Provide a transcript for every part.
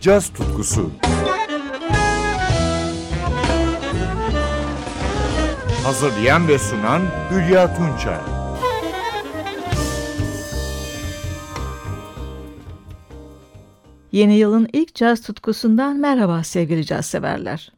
caz tutkusu. Hazırlayan ve sunan Hülya Tunçay. Yeni yılın ilk caz tutkusundan merhaba sevgili caz severler.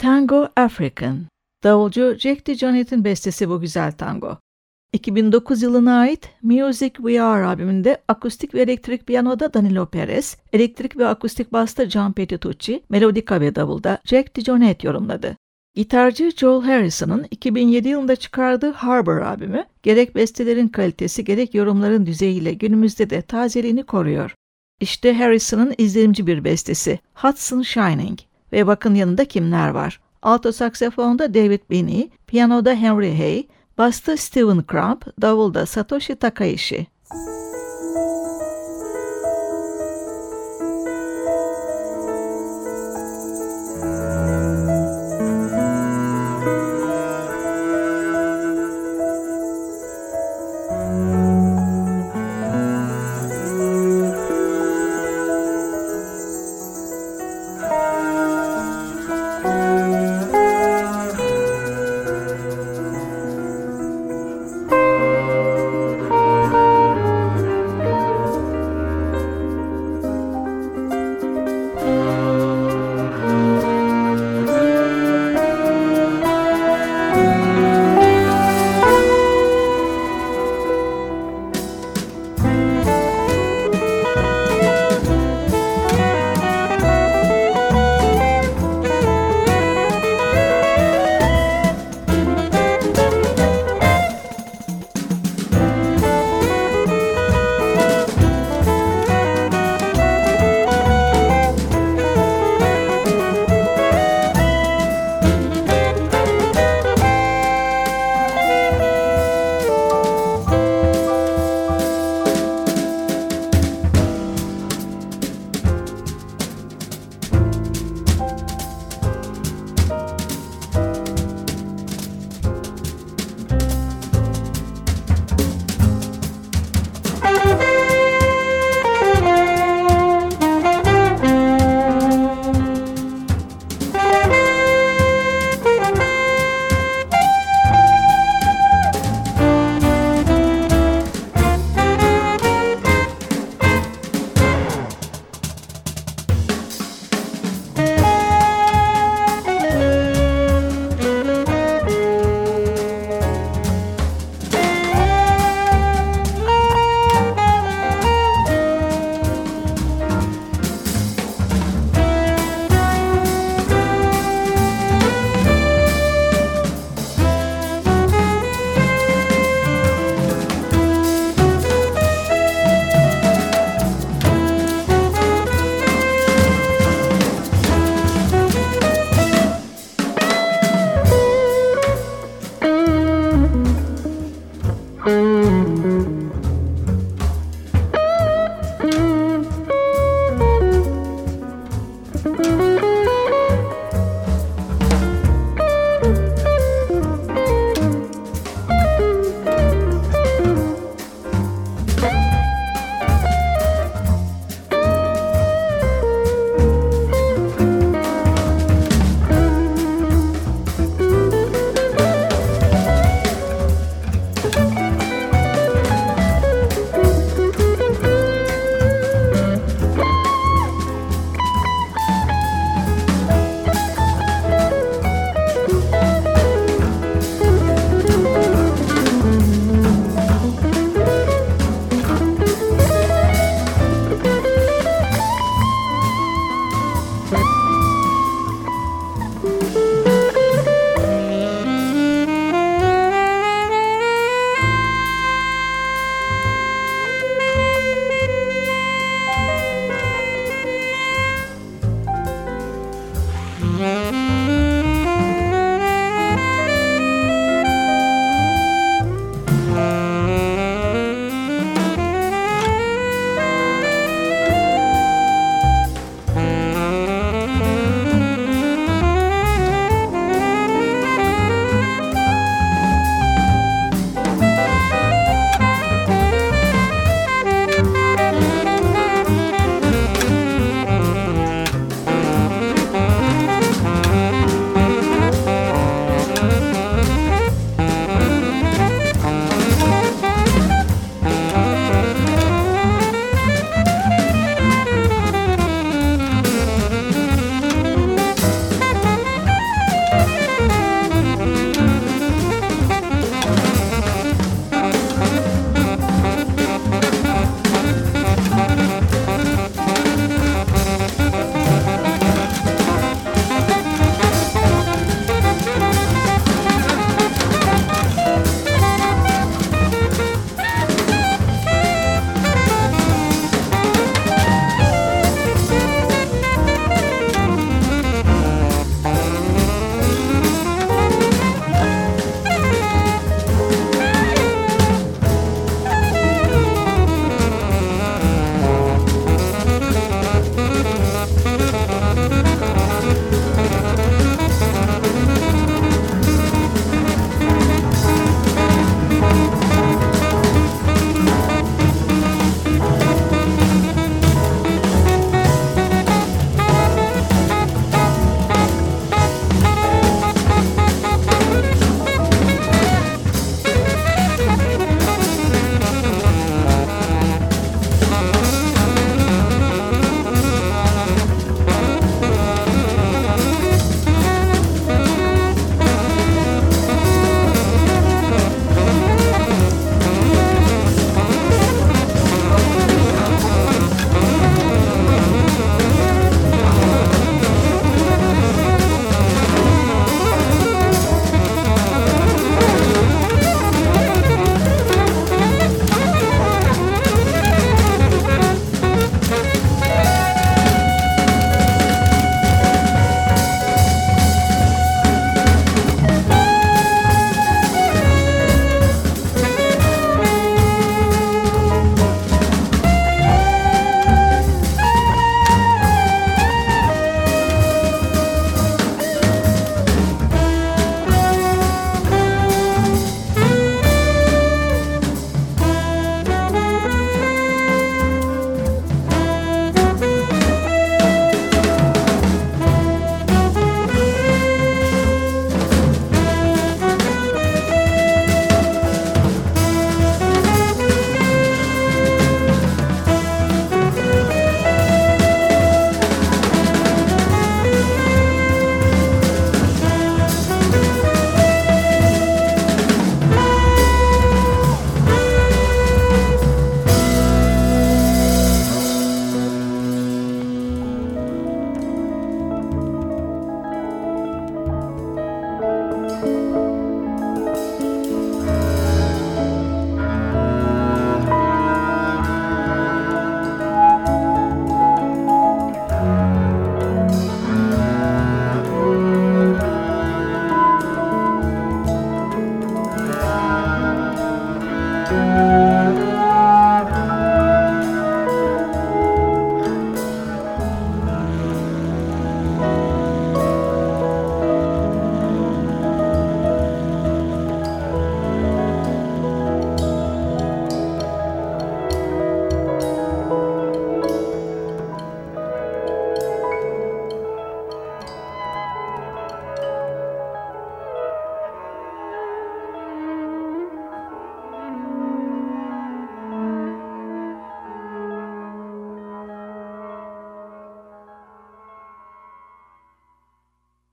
Tango African. Davulcu Jack DeJohnette'in bestesi bu güzel tango. 2009 yılına ait Music We Are albümünde akustik ve elektrik piyanoda Danilo Perez, elektrik ve akustik basta John Petitucci, melodika ve davulda Jack DeJohnette yorumladı. Gitarcı Joel Harrison'ın 2007 yılında çıkardığı Harbor albümü, gerek bestelerin kalitesi gerek yorumların düzeyiyle günümüzde de tazeliğini koruyor. İşte Harrison'ın izlenimci bir bestesi Hudson Shining ve bakın yanında kimler var? Alto saksafonda David Binney, piyanoda Henry Hay, basta Steven Crump, davulda Satoshi Takaishi.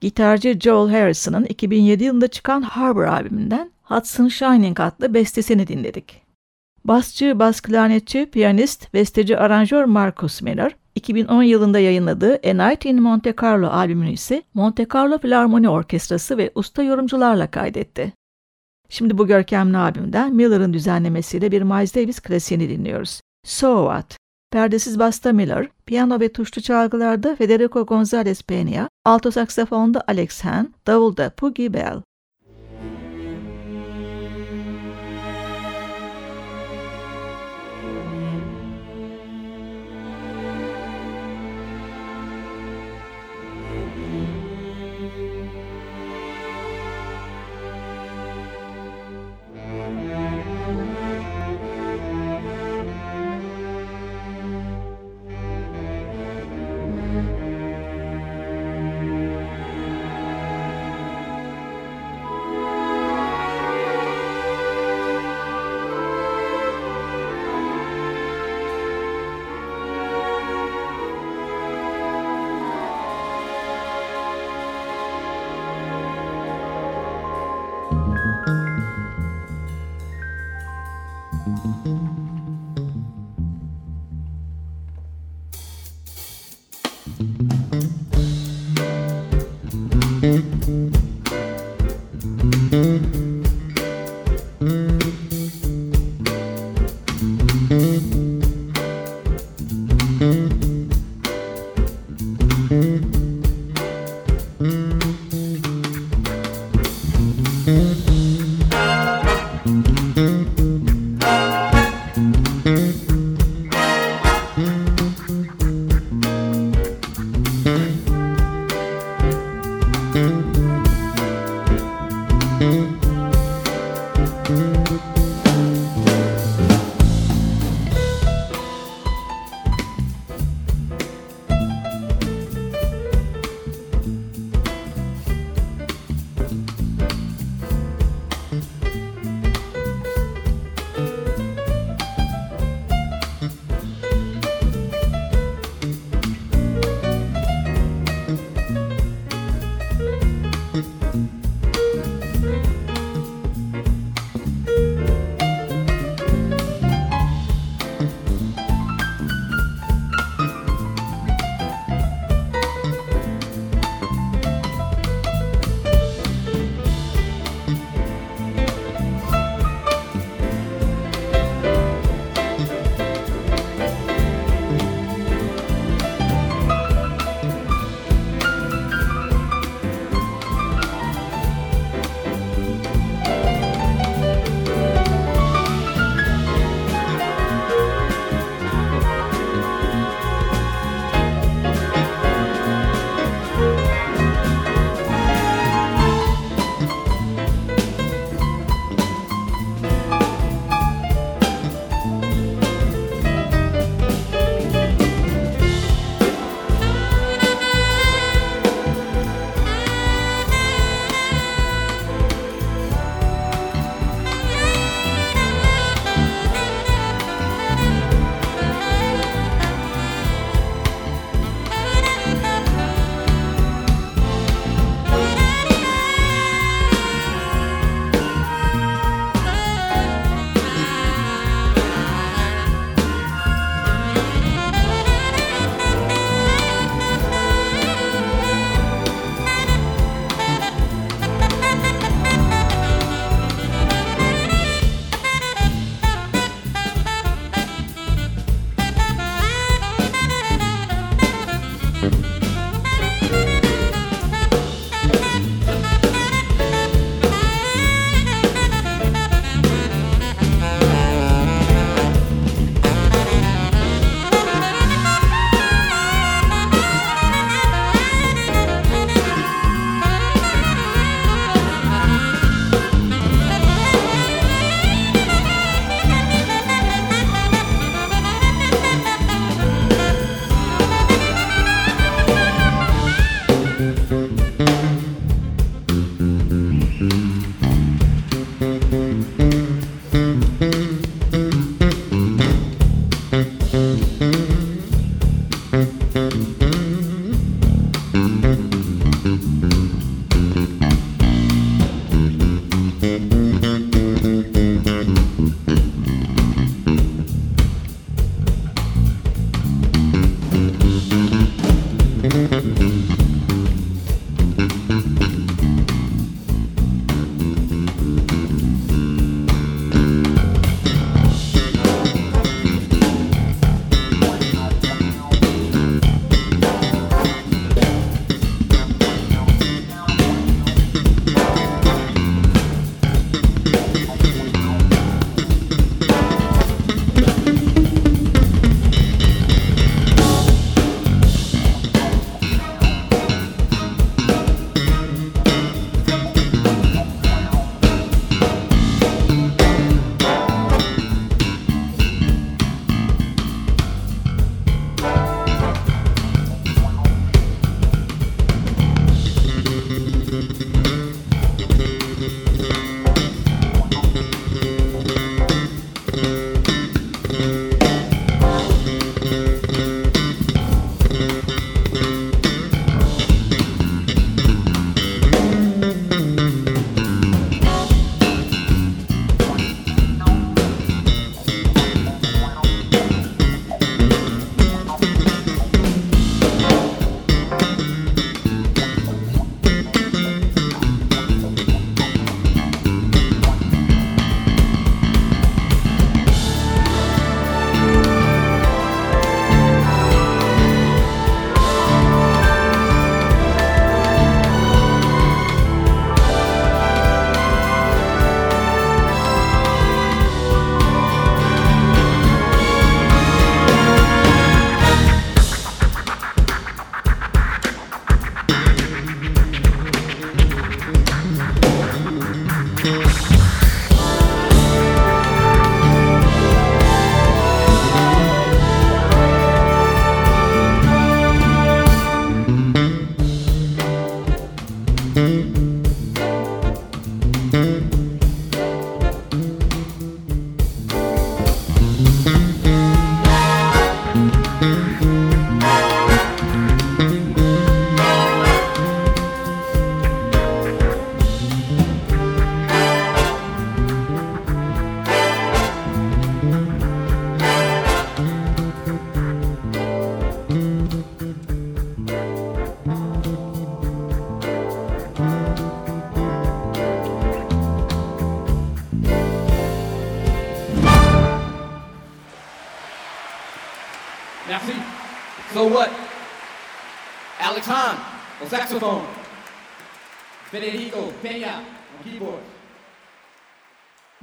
Gitarcı Joel Harrison'ın 2007 yılında çıkan Harbor albümünden Hudson Shining adlı bestesini dinledik. Basçı, bas klarnetçi, piyanist, besteci, aranjör Marcus Miller, 2010 yılında yayınladığı A Night in Monte Carlo albümünü ise Monte Carlo Filarmoni Orkestrası ve usta yorumcularla kaydetti. Şimdi bu görkemli albümden Miller'ın düzenlemesiyle bir Miles Davis klasiğini dinliyoruz. So What? Perdesiz basta Miller, piyano ve tuşlu çalgılarda Federico González Peña, alto saksafonda Alex Han, davulda Puggy Bell.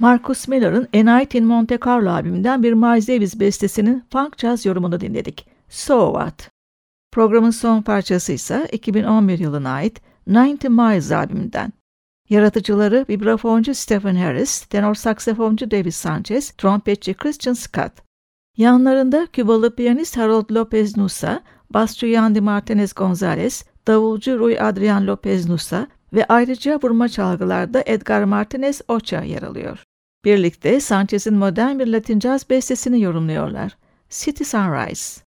Marcus Miller'ın A Night in Monte Carlo albümünden bir Miles Davis bestesinin funk jazz yorumunu dinledik. So What? Programın son parçası ise 2011 yılına ait 90 Miles albümünden. Yaratıcıları vibrafoncu Stephen Harris, tenor saksafoncu David Sanchez, trompetçi Christian Scott. Yanlarında Kübalı piyanist Harold Lopez Nusa, basçı Yandy Martinez Gonzalez, davulcu Rui Adrian Lopez Nusa ve ayrıca vurma çalgılarda Edgar Martinez Ocha yer alıyor. Birlikte Sanchez'in modern bir Latin caz bestesini yorumluyorlar. City Sunrise.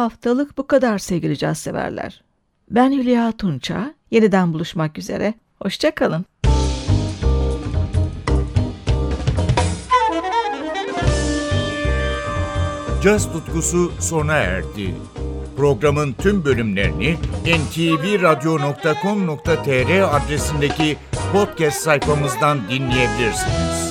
Haftalık bu kadar sevgili caz severler. Ben Hülya Tunça. Yeniden buluşmak üzere. Hoşçakalın. Caz tutkusu sona erdi. Programın tüm bölümlerini ntvradio.com.tr adresindeki podcast sayfamızdan dinleyebilirsiniz.